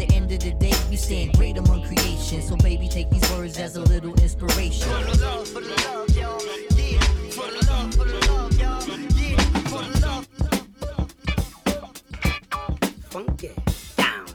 at the end of the day, you stand great among creation. So, baby, take these words as a little inspiration. For the love, for the love, y'all. Yeah, for the love, for the love, y'all. Yeah, for the love. Funky down.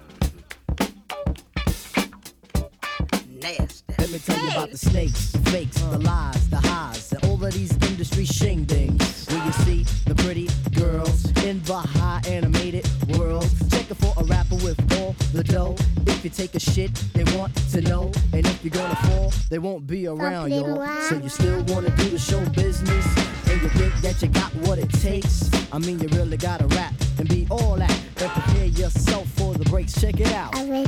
Nasty. Let me tell you about the snakes, the fakes, the lies, the highs, and all of these industry shingdings. Where you see the pretty girls in the high animated world. Checking for a rapper with all the dough. If you take a shit, they want to know. And if you're gonna fall, they won't be around, y'all. So you still wanna do the show business? And you think that you got what it takes? I mean, you really gotta rap and be all that. And prepare yourself for the breaks. Check it out. Avec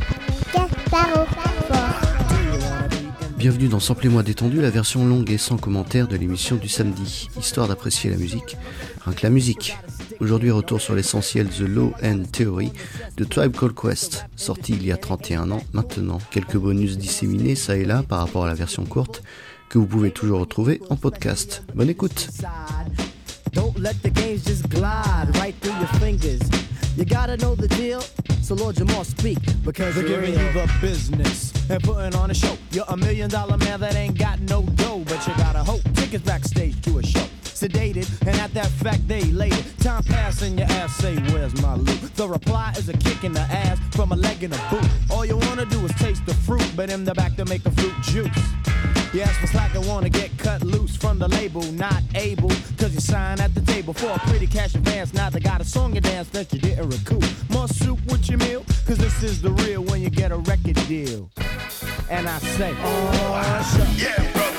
Gasparo Fort. Do you wanna be in Bienvenue dans Samplez-moi détendu, la version longue et sans commentaire de l'émission du samedi, histoire d'apprécier la musique, rien que la musique. Aujourd'hui, retour sur l'essentiel The Low End Theory de Tribe Called Quest, sorti il y a 31 ans maintenant. Quelques bonus disséminés ça et là par rapport à la version courte, que vous pouvez toujours retrouver en podcast. Bonne écoute. Don't let the games just glide right through your fingers. You gotta know the deal, so Lord Jamal speak because They're giving you the business and putting on a show. You're a million dollar man that ain't got no dough, but you gotta hope. Tickets backstage to a show. Sedated, and at that fact they later. Time passing, your ass say, Where's my loot? The reply is a kick in the ass from a leg in a boot. All you wanna do is taste the fruit, but in the back to make a fruit juice. You ask for slack and wanna get cut loose from the label, not able, cause you sign at the table for a pretty cash advance. Now they got a song and dance that you didn't recoup. More soup with your meal, cause this is the real when you get a record deal. And I say, oh, Yeah, brother.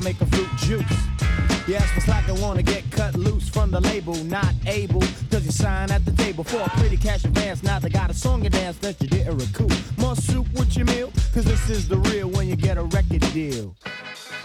To make a fruit juice. Yes, for slacker wanna get cut loose from the label, not able. Cause you sign at the table for a pretty cash advance. Now they got a song and dance that you didn't recoup. More soup with your meal, cause this is the real when you get a record deal.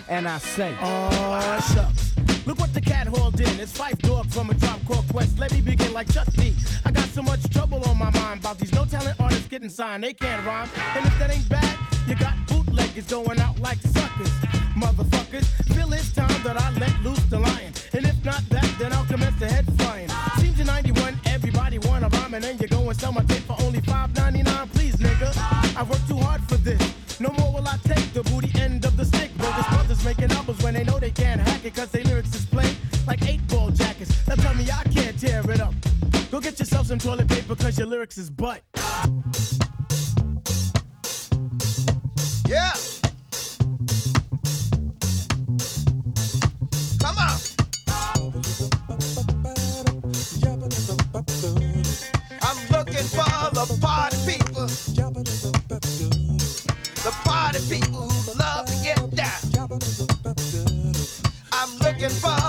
And I say, oh shucks. Look what the cat hauled in. It's Phife Dawg from a drop called Quest. Let me begin like Chuck D. I got so much trouble on my mind about these no talent artists getting signed. They can't rhyme. And if that ain't bad, you got bootleggers going out like suckers. Motherfuckers, feel it's time that I let loose the lion. And if not that, then I'll commence the head flying. Seems in 91, everybody wanna rhyme, and then you go and sell my tape for only $5.99. Please, nigga, I worked too hard for this. No more will I take the booty end of the stick. Bogus brothers making albums when they know they can't hack it, cause they lyrics is plain like eight ball jackets. Now tell me I can't tear it up. Go get yourself some toilet paper, cause your lyrics is butt. Yeah. Come on. I'm looking for the party people. The party people who love to get down. I'm looking for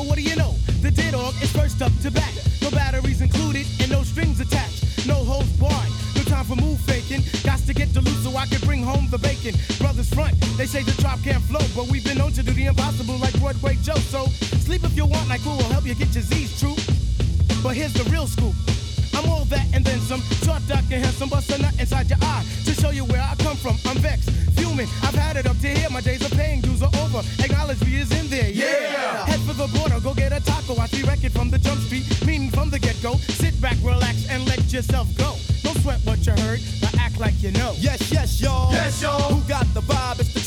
Well, what do you know? The dead dog is first up to bat. No batteries included, and no strings attached. No holds barred. No time for move faking. Got to get to loose so I can bring home the bacon. Brothers front, they say the drop can't flow, but we've been known to do the impossible like Broadway Joe. So sleep if you want, like who will help you get your Z's true. But here's the real scoop. I'm all that and then some. Short, dark, and handsome, bust a nut inside your eye to show you where I come from. I'm vexed, fuming. I've had it up to here. My days of paying dues are over. Acknowledge me is in there. Yeah. yeah. Head for the border, go get a taco. I see record from the jump street, meaning from the get go. Sit back, relax, and let yourself go. Don't sweat what you heard, but act like you know. Yes, yes, y'all. Yes, y'all. Who got the vibe? It's the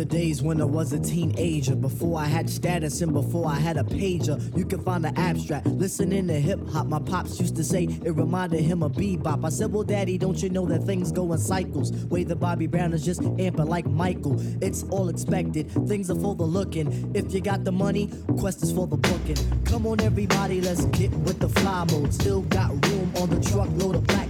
the days when I was a teenager, before I had status and before I had a pager, you can find the abstract. Listening to hip hop, my pops used to say it reminded him of bebop. I said, Well, daddy, don't you know that things go in cycles? Way the Bobby Brown is just amping like Michael. It's all expected, things are for the looking. If you got the money, quest is for the booking. Come on, everybody, let's get with the fly mode. Still got room on the truckload of black.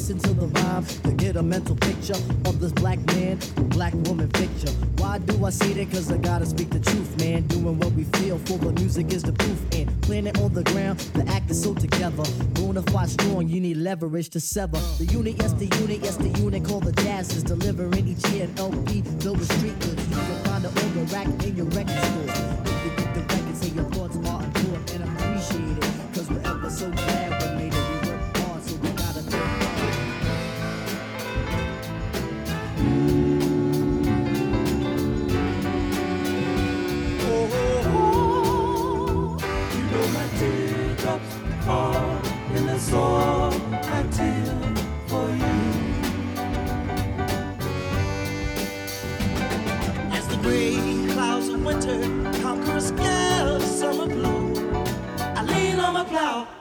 Listen to the rhyme to get a mental picture of this black man, black woman picture. Why do I say that? Cause I gotta speak the truth, man. Doing what we feel for the music is the proof. And planet on the ground, the act is so together. Bona fide strong, you need leverage to sever. The unit, yes, the unit, yes, the unit called the jazz is delivering each year an LP filled with street goods. You can find the rack in your record store.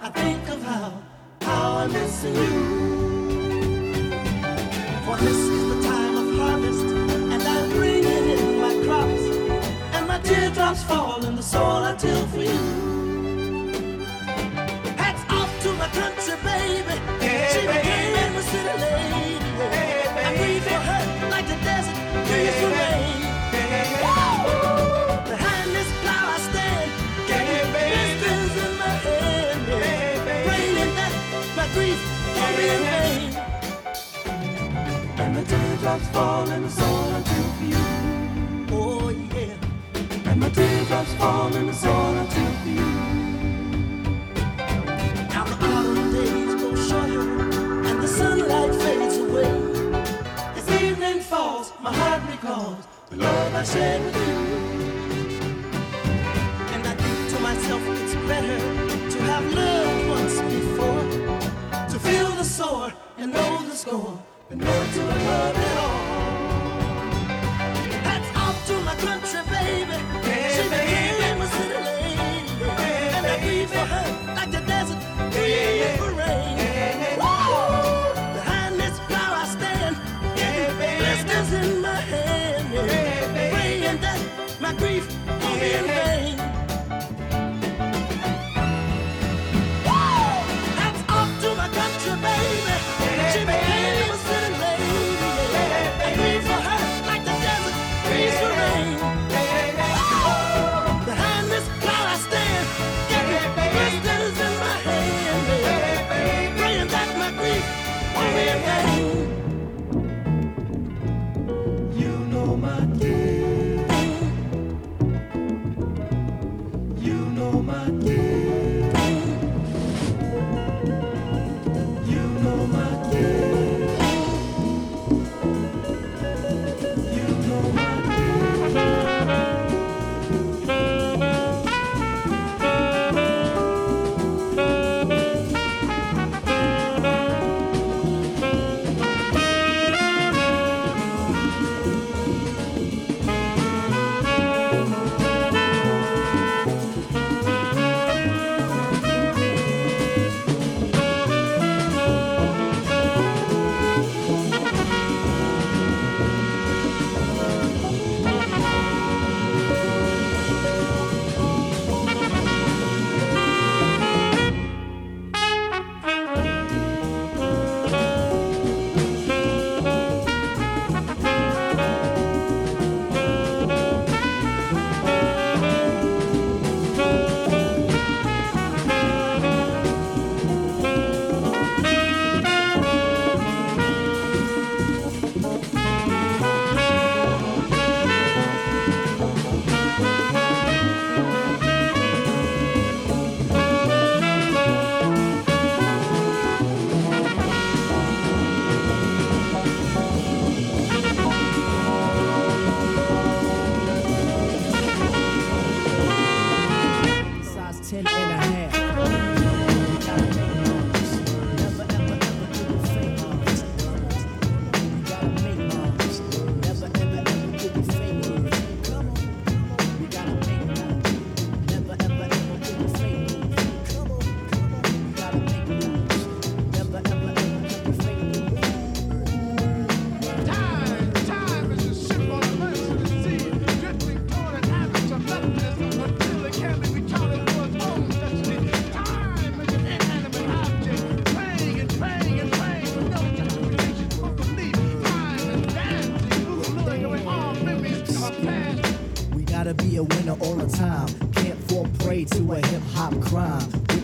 I think of how, how I'm missing you. For this is the time of harvest, and I'm bringing in my crops, and my teardrops fall in the soil I till for you. Teardrops fall in the soil until for you. Oh yeah. And my teardrops fall in the soil until for you. Now the autumn days grow and the sunlight fades away. As evening falls, my heart recalls the love I shared with you. And I think to myself it's better to have loved once before. To feel the sore and know the score, but not to love at all.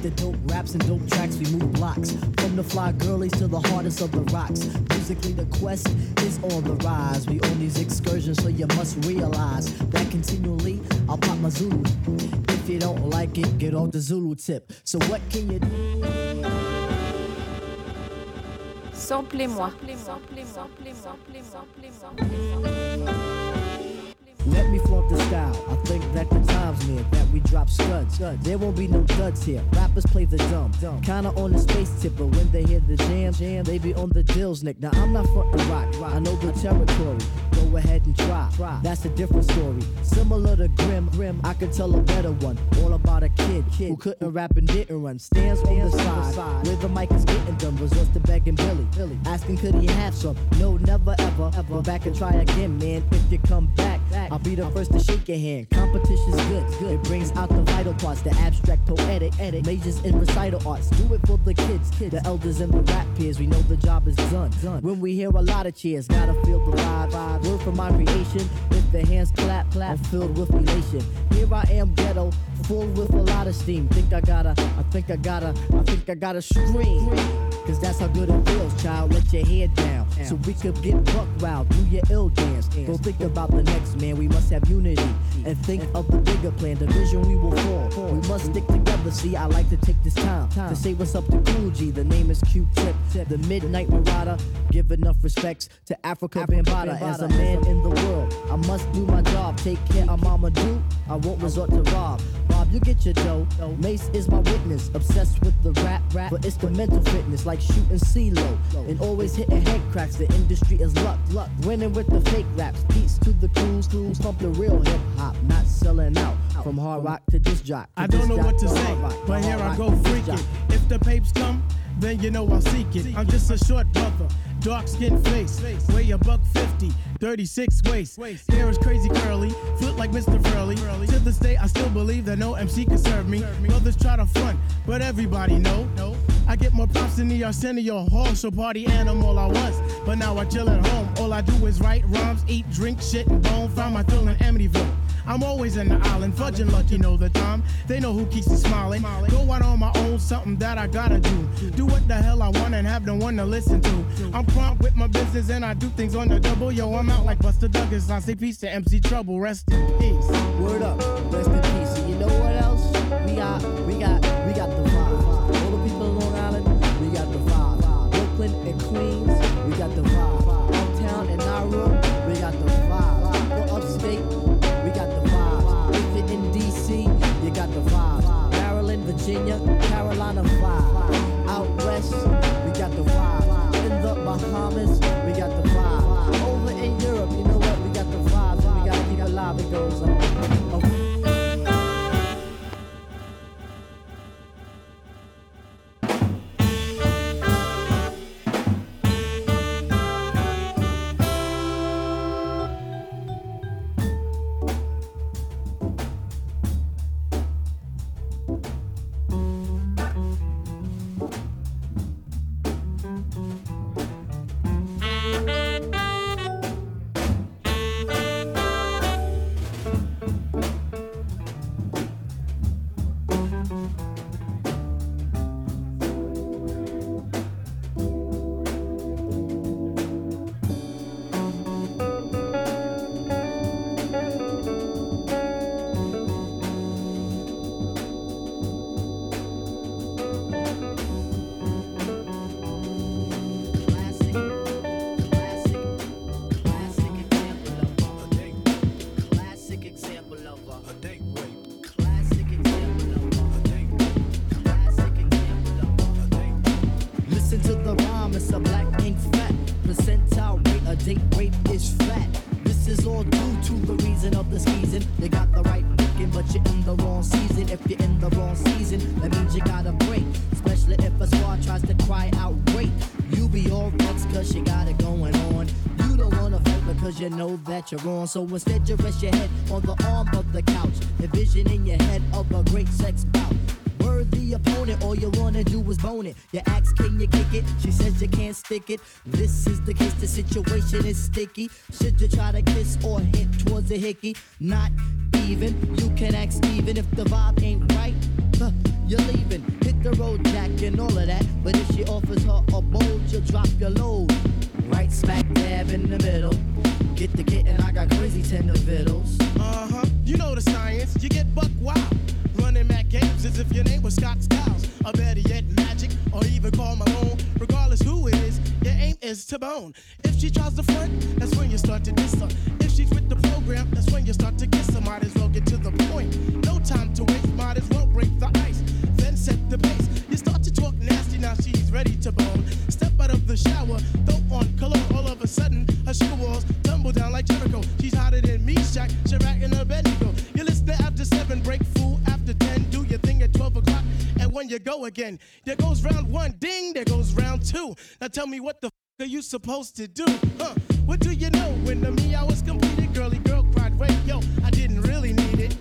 The dope raps and dope tracks, we move blocks. From the fly girlies to the hardest of the rocks. Musically, the quest is on the rise. We on these excursions, so you must realize that continually I'll pop my Zulu. If you don't like it, get off the Zulu tip. So what can you do? Samplez-moi. Let me flaunt the style. I think that the time's near that we drop studs. There won't be no duds here. Rappers play the dumb. Kinda on the space tip, but when they hear the jam, jam, they be on the dills, Nick. Now I'm not front the rock. I know the territory. Go ahead and try. That's a different story. Similar to Grimm, Grimm, I could tell a better one. All about a kid, kid who couldn't rap and didn't run. Stands on the side, where the mic is getting done. Resorts to begging Billy, Billy, asking could he have some. No, never ever. Go back and try again, man. If you come back, I'll be the first to shake your hand. Competition's good, good. It brings out the vital parts, the abstract, poetic, edit, majors in recital arts. Do it for the kids, kids, the elders and the rap peers. We know the job is done. When we hear a lot of cheers, gotta feel the vibe. vibe. Word from my creation, if the hands clap, clap, I'm filled with elation. Here I am, ghetto, full with a lot of steam. Think I gotta, I think I gotta, I think I gotta scream. Cause that's how good it feels, child. Let your head down. So we could get buck wild, do your ill dance. Don't think about the next man, we must have unity. And think of the bigger plan, the vision we will form. We must stick together, see, I like to take this time to say what's up to Cool G. The name is Q-Tip, the Midnight Marauder. Give enough respects to Afrika Bambaataa. As a man in the world, I must do my job. Take care of Mama Do, I won't resort to rob. You get your dough. Mace is my witness, obsessed with the rap, rap, but it's the mental fitness, like shooting CeeLo. And always hitting head cracks, the industry is luck, luck. Winning with the fake raps, beats to the crews, crews pump the real hip hop, not selling out. From hard rock to disc jock. to I don't know what to say, rock, but here I go freaking. If the papes come, then you know I'll seek it. I'm just a short brother, dark skin face, weigh a buck 50, 36 waist. Hair is crazy curly, foot like Mr. Furley. To this day, I still believe that no MC can serve me. Others try to front, but everybody know. I get more props than the Arsenio Hall, so party animal I was. But now I chill at home. All I do is write rhymes, eat, drink, shit, and bone. Found my thrill in Amityville. I'm always in the island, fudging lucky know the time. They know who keeps me smiling. Go out on my own, something that I gotta do. Do what the hell I want and have no one to listen to. I'm prompt with my business and I do things on the double. Yo, I'm out like Buster Douglas. I say peace to MC Trouble. Rest in peace. Word up, rest in that you're wrong. So instead you rest your head on the arm of the couch. Envision in your head of a great sex bout. Word the opponent, all you wanna do is bone it. You ask, can you kick it? She says you can't stick it. This is the case, the situation is sticky. Should you try to kiss or hit towards the hickey? Not even. You can ask even if the vibe ain't right. You're leaving. to bone. If she tries to front, that's when you start to diss her. If she's with the program, that's when you start to kiss her. Might as well get to the point. No time to waste, might as well break the ice. Then set the pace. You start to talk nasty, now she's ready to bone. Step out of the shower, throw on color. All of a sudden, her shoe walls tumble down like Jericho. She's hotter than me, Shaq, Chirac, and Abednego. You listen after seven, break fool after ten. Do your thing at 12 o'clock, and when you go again, there goes round one, ding, there goes round two. Now tell me what the are you supposed to do? Huh? What do you know? When the me I was completed, girly girl cried, wait, yo, I didn't really need it.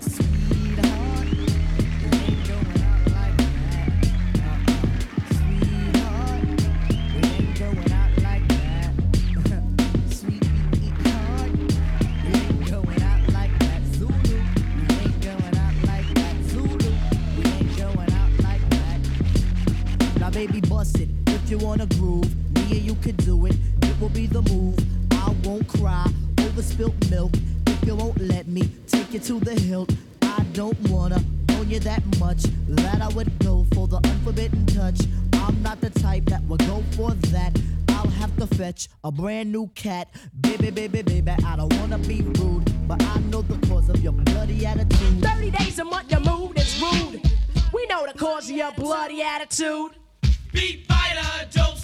Baby, bust it. If you wanna groove, me and you could do it. It will be the move. I won't cry over spilt milk. If you won't let me take you to the hilt, I don't wanna own you that much that I would go for the unforbidden touch. I'm not the type that would go for that. I'll have to fetch a brand new cat. Baby, baby, baby, I don't wanna be rude, but I know the cause of your bloody attitude. 30 days a month, your mood is rude. We know the cause of your bloody attitude. Beat fighter, dope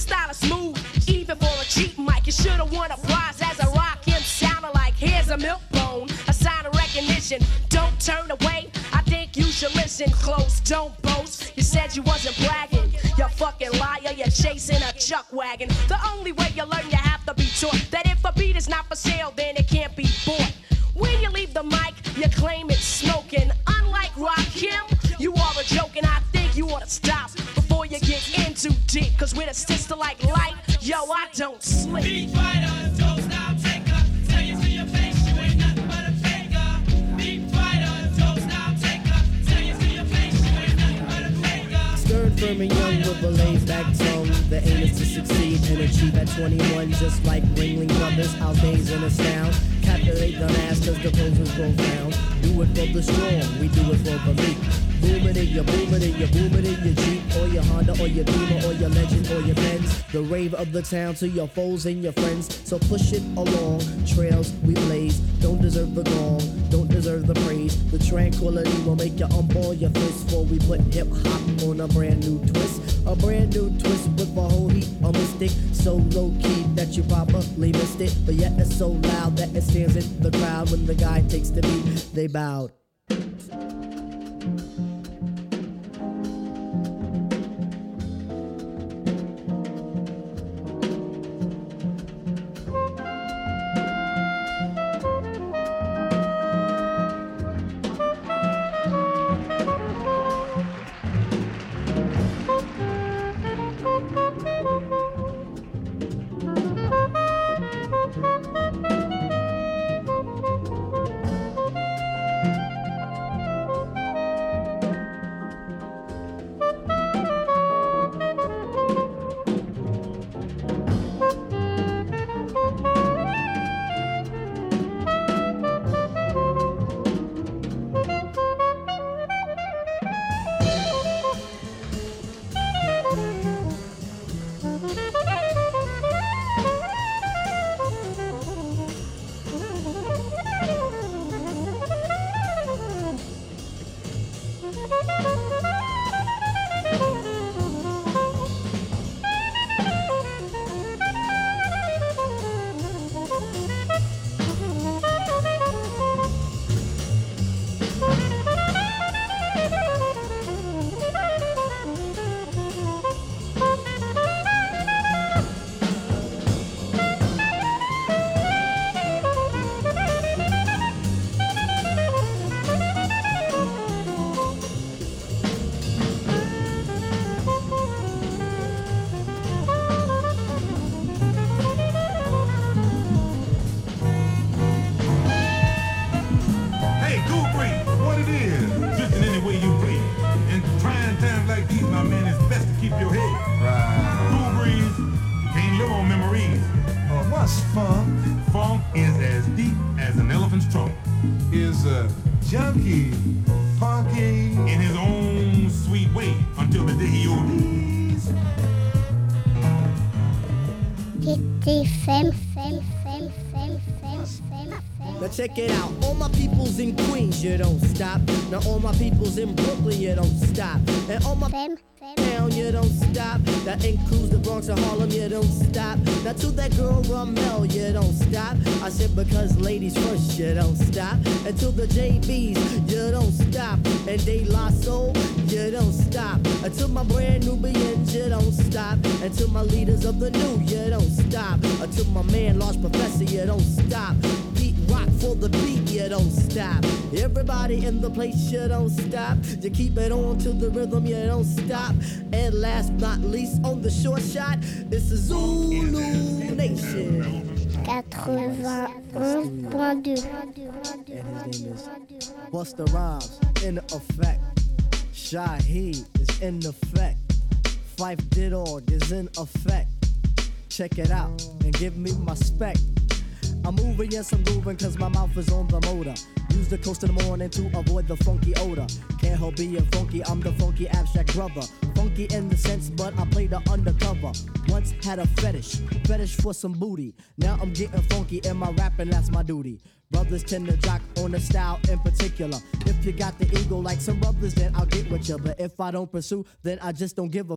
Is smooth, even for a cheap mic. You should've won a prize as a rock him. Sounding like here's a milk bone, a sign of recognition. Don't turn away. I think you should listen close. Don't boast. You said you wasn't bragging. You're fucking liar. You're chasing a chuck wagon. The only way you learn, you have to be taught that if a beat is not for sale, then it can't with a sister like light, yo, I don't sleep. Beat fighter, dope style taker. Tell you to your face, you ain't nothing but a faker. Beat fighter, dope style taker. Tell you to your face, you ain't nothing but a faker. Stern, firm, and young with a laid back tongue. The aim is to succeed and achieve at 21, just like Ringling Brothers. Our days in astound. Calculate the mass, cause the pros is profound. Do it for the strong, we do it for the meek. Boom in your in your in your Jeep or your Honda or your Beamer or your Legend or your Benz. The rave of the town to your foes and your friends. So push it along. Trails we blaze. Don't deserve the gong. Don't deserve the praise. The tranquility will make you unball your fist before we put hip hop on a brand new twist. A brand new twist with a whole heap of mystic. So low key that you probably missed it. But yet it's so loud that it stands in the crowd when the guy takes the beat. They bowed. In Queens, you don't stop. Now all my peoples in Brooklyn, you don't stop. And all my of the new, you don't stop. And to my man, Large Professor, you don't stop. Beat rock for the beat, you don't stop. Everybody in the place, you don't stop. You keep it on to the rhythm, you don't stop. And last but not least, on the short shot, it's a Zulu Nation. 91.2 Busta Rhymes in effect. Shaheed is in effect. Phife Didog is in effect. Check it out and give me my spec. I'm moving, yes, I'm moving, cause my mouth is on the motor. Use the coast in the morning to avoid the funky odor. Can't help being funky, I'm the funky abstract brother. Funky in the sense, but I play the undercover. Once had a fetish, fetish for some booty. Now I'm getting funky in my rapping, that's my duty. Brothers tend to jock on the style in particular. If you got the ego like some brothers, then I'll get with you. But if I don't pursue, then I just don't give a.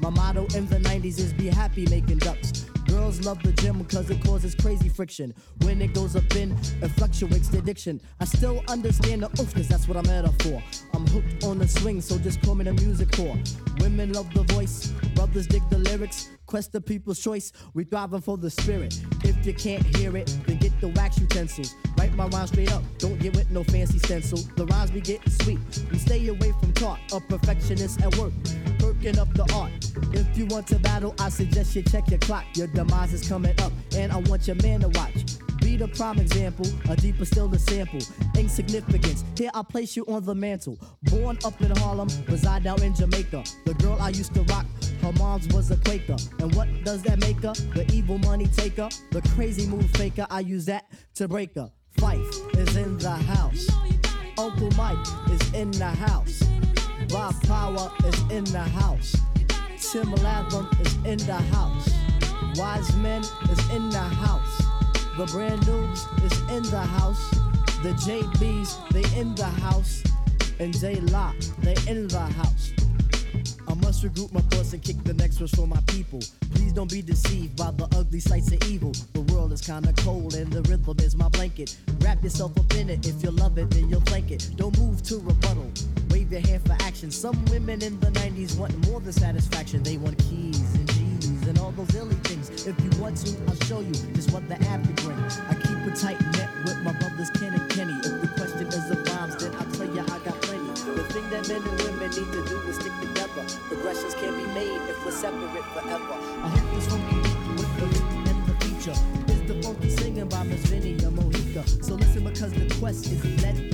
My motto in the 90s is be happy making ducks. Girls love the gym because it causes crazy friction. When it goes up in, it fluctuates the addiction. I still understand the oof, cause that's what I'm at for. I'm hooked on the swing, so just call me the music core. Women love the voice, brothers dig the lyrics. Quest the people's choice, we thriving for the spirit. If you can't hear it, then get the wax utensils. Write my rhyme straight up, don't get with no fancy stencil. The rhymes be getting sweet, we stay away from talk. A perfectionist at work, perking up the art. If you want to battle, I suggest you check your clock. Your demise is coming up, and I want your man to watch. Be the prime example, a deeper still the sample. Insignificance, here I place you on the mantle. Born up in Harlem, reside now in Jamaica. The girl I used to rock, her mom's was a Quaker. And what does that make her? The evil money taker, the crazy move faker. I use that to break her. Phife is in the house. Uncle Mike is in the house. Bob Power is in the house. Tim Latham is in the house. Wise Men is in the house. The brand news is in the house. The JBs, they in the house. And J La, they in the house. I must regroup my thoughts and kick the next verse for my people. Please don't be deceived by the ugly sights of evil. The world is kinda cold and the rhythm is my blanket. Wrap yourself up in it. If you love it, then you'll flank it. Don't move to rebuttal. Wave your hand for action. Some women in the 90s want more than satisfaction. They want keys and G's and all those illy things. If you want to, I'll show you just what the app can bring. I keep a tight net with my brothers Ken and Kenny. If the question is of rhymes, then I tell you I got plenty. The thing that men and women need to do is stick together. Progressions can't be made if we're separate forever. I hope this beat with the and the feature is the funky singing by Miss Vinny and Mohica. So listen because the quest is led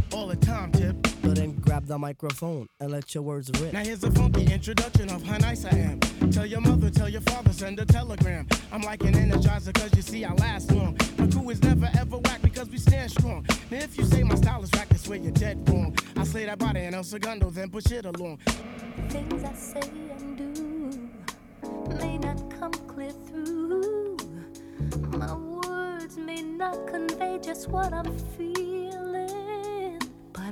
All the time, tip. So then grab the microphone and let your words rip. Now here's a funky introduction of how nice I am. Tell your mother, tell your father, send a telegram. I'm like an energizer, cause you see I last long. My crew is never ever whack because we stand strong. Now if you say my style is whack, that's where you're dead wrong. I slay that body and El Segundo, then push it along. Things I say and do may not come clear through. My words may not convey just what I'm feeling.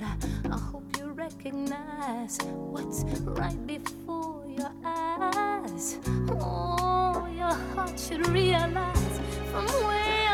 I, I hope you recognize what's right before your eyes. Oh, your heart should realize from where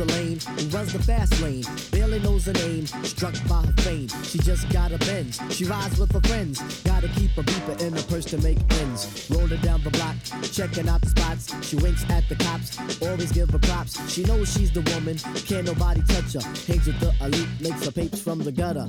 Lane, who runs the fast lane. Barely knows her name, struck by her fame. She just got a Benz. She rides with her friends. Gotta keep a beeper in her purse to make ends. Rolling down the block, checking out the spots. She winks at the cops, always give her props. She knows she's the woman, can't nobody touch her. Hangs with the elite, makes her papes from the gutter.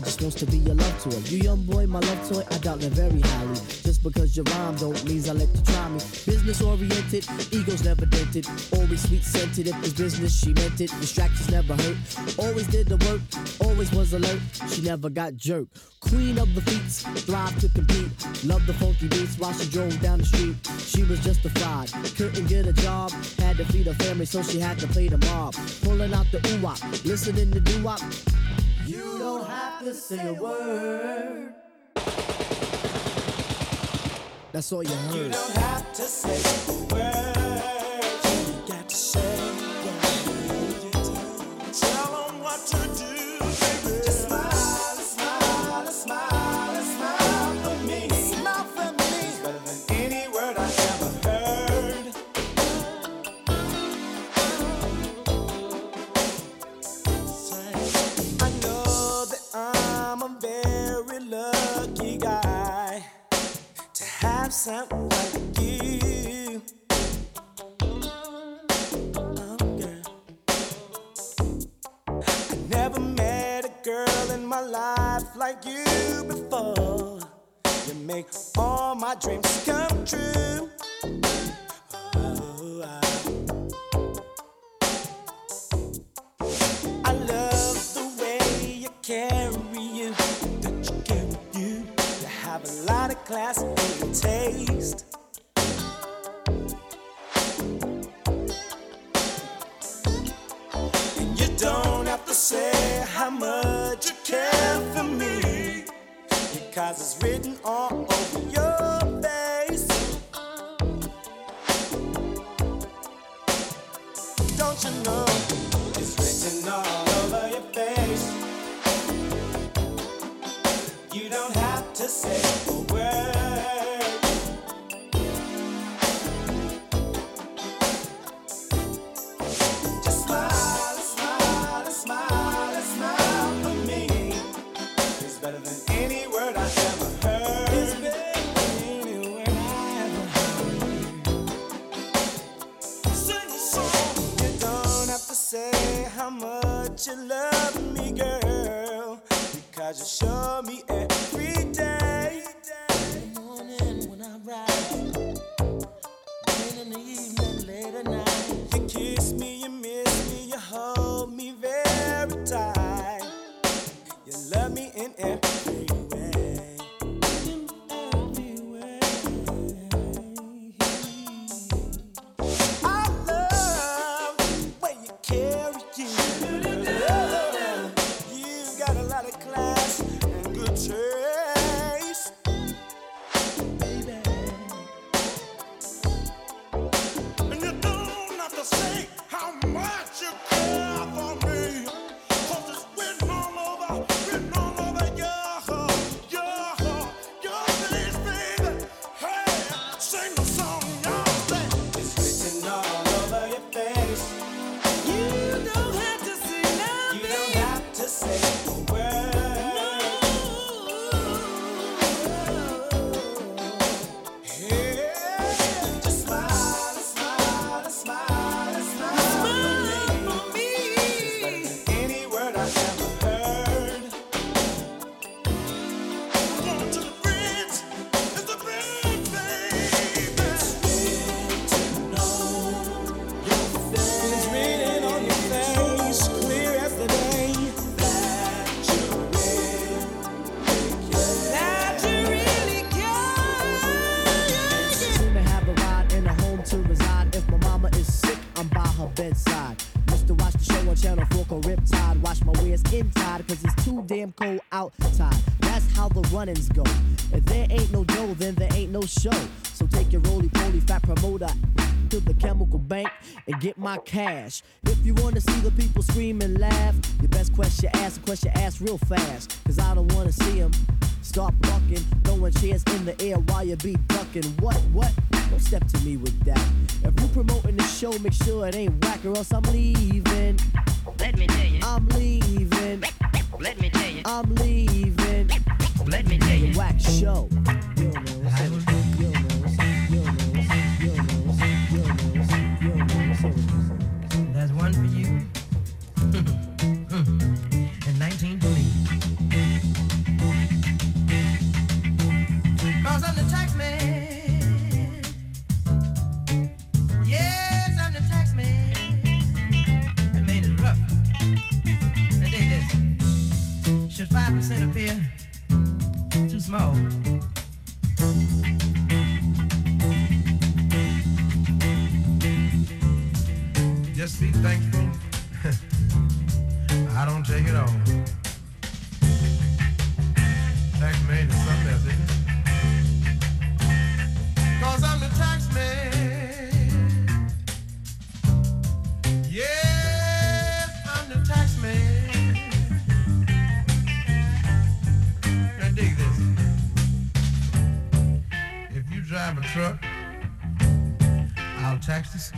I just wants to be your love toy. You young boy, my love toy, I doubt that very highly. Just because you rhyme don't means I let you try me. Business oriented, egos never dented. Always sweet scented, if it's business, she meant it. Distractions never hurt. Always did the work, always was alert. She never got jerked. Queen of the feats, thrive to compete. Loved the funky beats while she drove down the street. She was justified, couldn't get a job. Had to feed her family, so she had to play the mob. Pulling out the wop, listening to doo wop. You don't have to say a word. That's all you heard. You don't have to say a word. Like you before. You make all my dreams come true. Run-ins go. If there ain't no dough, then there ain't no show. So take your roly-poly fat promoter to the chemical bank and get my cash. If you wanna see the people scream and laugh, your best question ask, question ask real fast. Cause I don't wanna see them start bucking, throwing chairs in the air while you be ducking. What, what? Don't step to me with that. If you promoting the show, make sure it ain't whack or else I'm leaving. Let me tell you. I'm leaving. Let me tell you. I'm leaving. Let me tell you. Whack show. There's one for you. In 1920. Cause I'm the tax man. Yes, I'm the tax man. Made it rough. Now dig this. Should 5% appear small? Just be thankful. I don't take it all. Tax man something else, isn't it?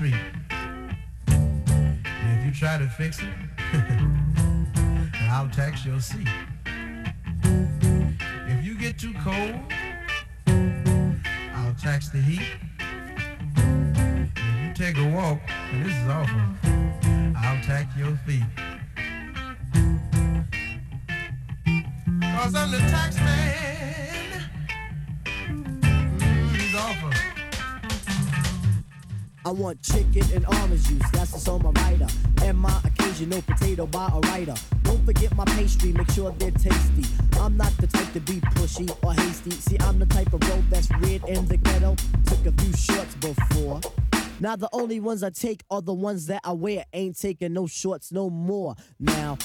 Street. And if you try to fix it, I'll tax your seat. If you get too cold, I'll tax the heat. If you take a walk, and this is awful, I'll tax your feet. Cause I'm the tax man. Mm, awful. I want chicken and orange juice, that's what's on my rider. And my occasional potato by a writer. Don't forget my pastry, make sure they're tasty. I'm not the type to be pushy or hasty. See, I'm the type of road that's weird in the ghetto. Took a few shorts before. Now the only ones I take are the ones that I wear. Ain't taking no shorts no more. Now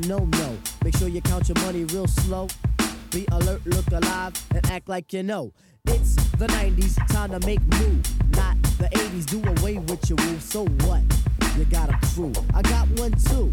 no-no. Make sure you count your money real slow. Be alert, look alive, and act like you know. It's the 90s, time to make move. Not the 80s, do away with your rules. So what? You got a crew. I got one too.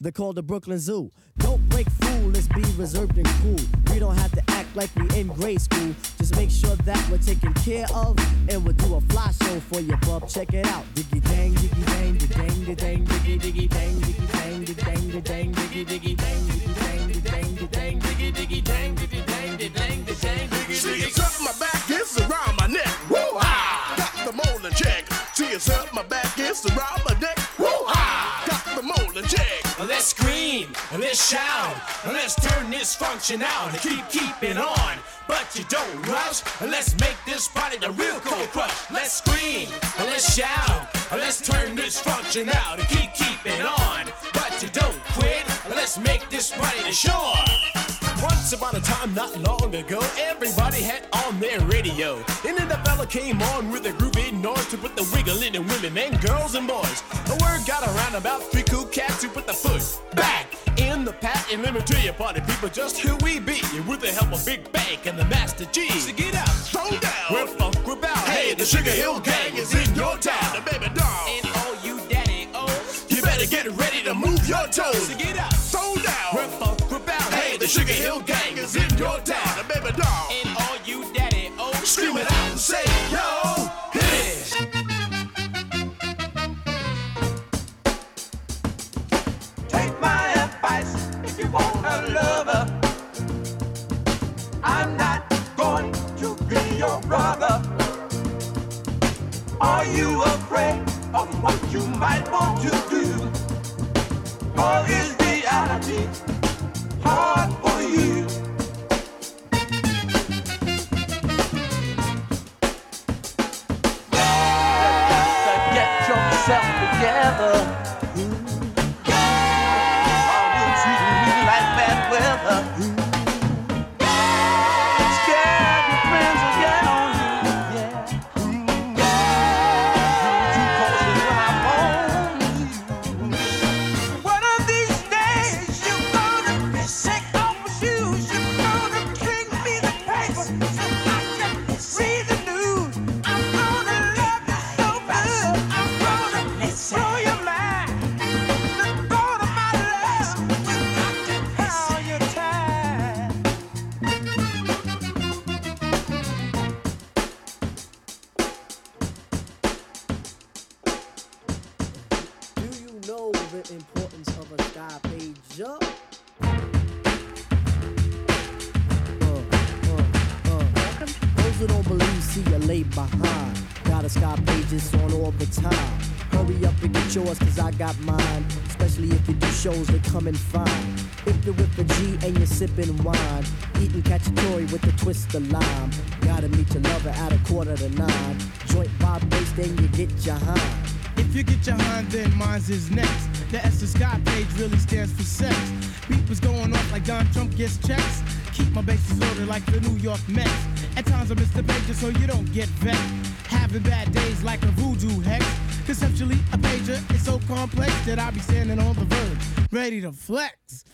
They're called the Brooklyn Zoo. Don't break fool, let's be reserved and cool. We don't have to act like we in grade school. Just make sure that we're taken care of, and we'll do a fly show for you, bub. Check it out. Diggy dang, diggy dang, diggy dang, diggy dang, diggy diggy dang, diggy dang, diggy dang, dang, diggy diggy dang, diggy dang, dang, dang, diggy diggy dang, diggy dang, dang, dang, diggy See, it's up my back, it's around my neck. Woo ha! Got the molar check. See, it's up my back, it's around my neck. Woo ha! Got the molar check. Let's scream, let's shout, let's turn this function out and keep keeping on. But you don't rush, let's make this party the real cold crush. Let's scream, let's shout, let's turn this function out and keep keeping on. You don't quit, let's make this party shore. Once upon a time, not long ago, everybody had on their radio. And then the fella came on with a groovy noise to put the wiggle in the women and girls and boys. The word got around about three cool cats who put the foot back in the pat. And let me tell you, party people, just who we be. With the help of Big Bank and the Master G. So get out, throw down, we're funk about. Hey, the Sugar Hill Gang is in your town. The baby doll. Better get ready to move your toes. so get out, Throw down. we're funk about. Hey, the Sugar Hill Gang is in your town. Baby doll. You might want to do? Or is reality hard got mine. Especially if you do shows that come in fine. If you're with a G and you're sipping wine, eating cacciatore with a twist of lime. Gotta meet your lover at a quarter to nine. Joint vibe bass, then you get your hind. If you get your hind, then mine's is next. The S Sky page really stands for sex. Was going off like Don Trump gets checks. Keep my bases loaded like the New York Mets. At times I miss the pager so you don't get vexed. Having bad days like a voodoo hex. Conceptually, a pager is so complex that I be standing on the verge, ready to flex.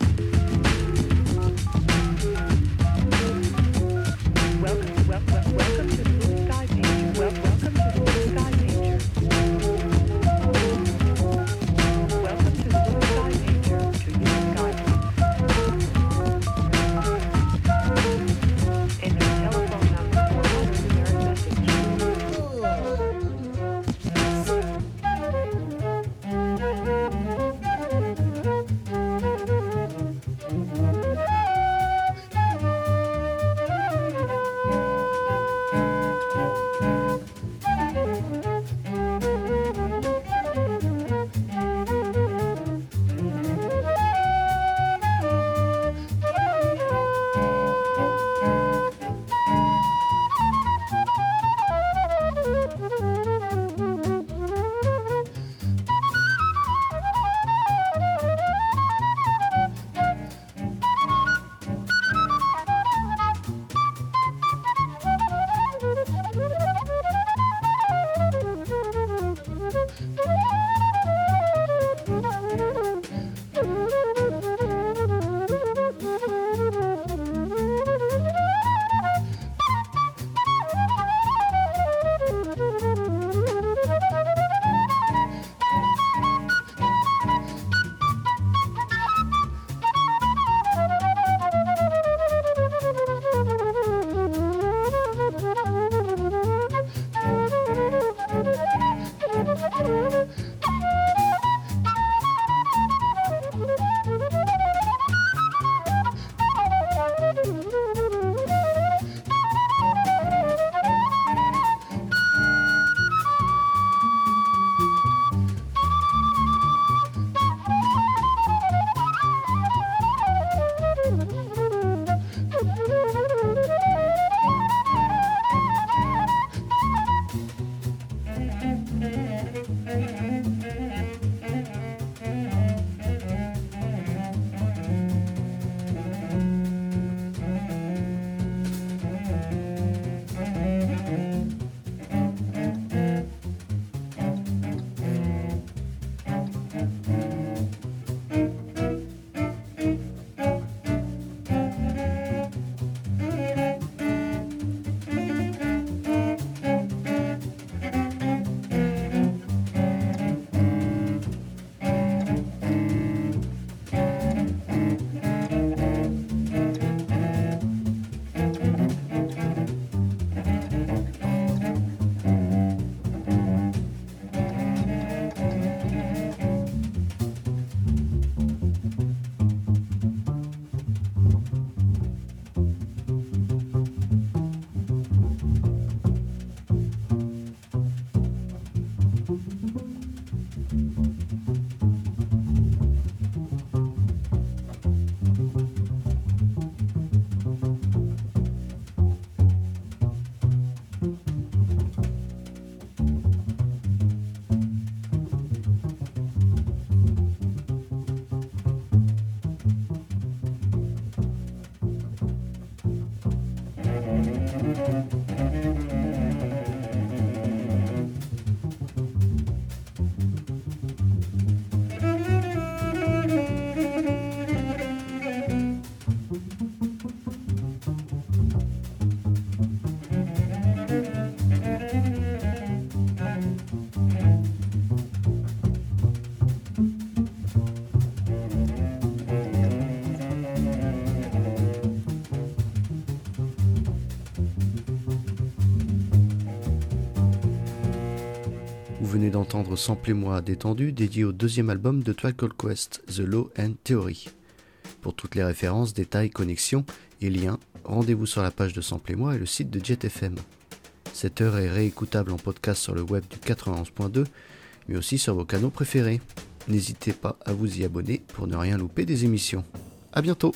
Vous venez d'entendre Samplez-moi détendu dédié au deuxième album de Tribe Called Quest, The Law and Theory. Pour toutes les références, détails, connexions et liens, rendez-vous sur la page de Samplez-moi et le site de JetFM. Cette heure est réécoutable en podcast sur le web du 91.2, mais aussi sur vos canaux préférés. N'hésitez pas à vous y abonner pour ne rien louper des émissions. A bientôt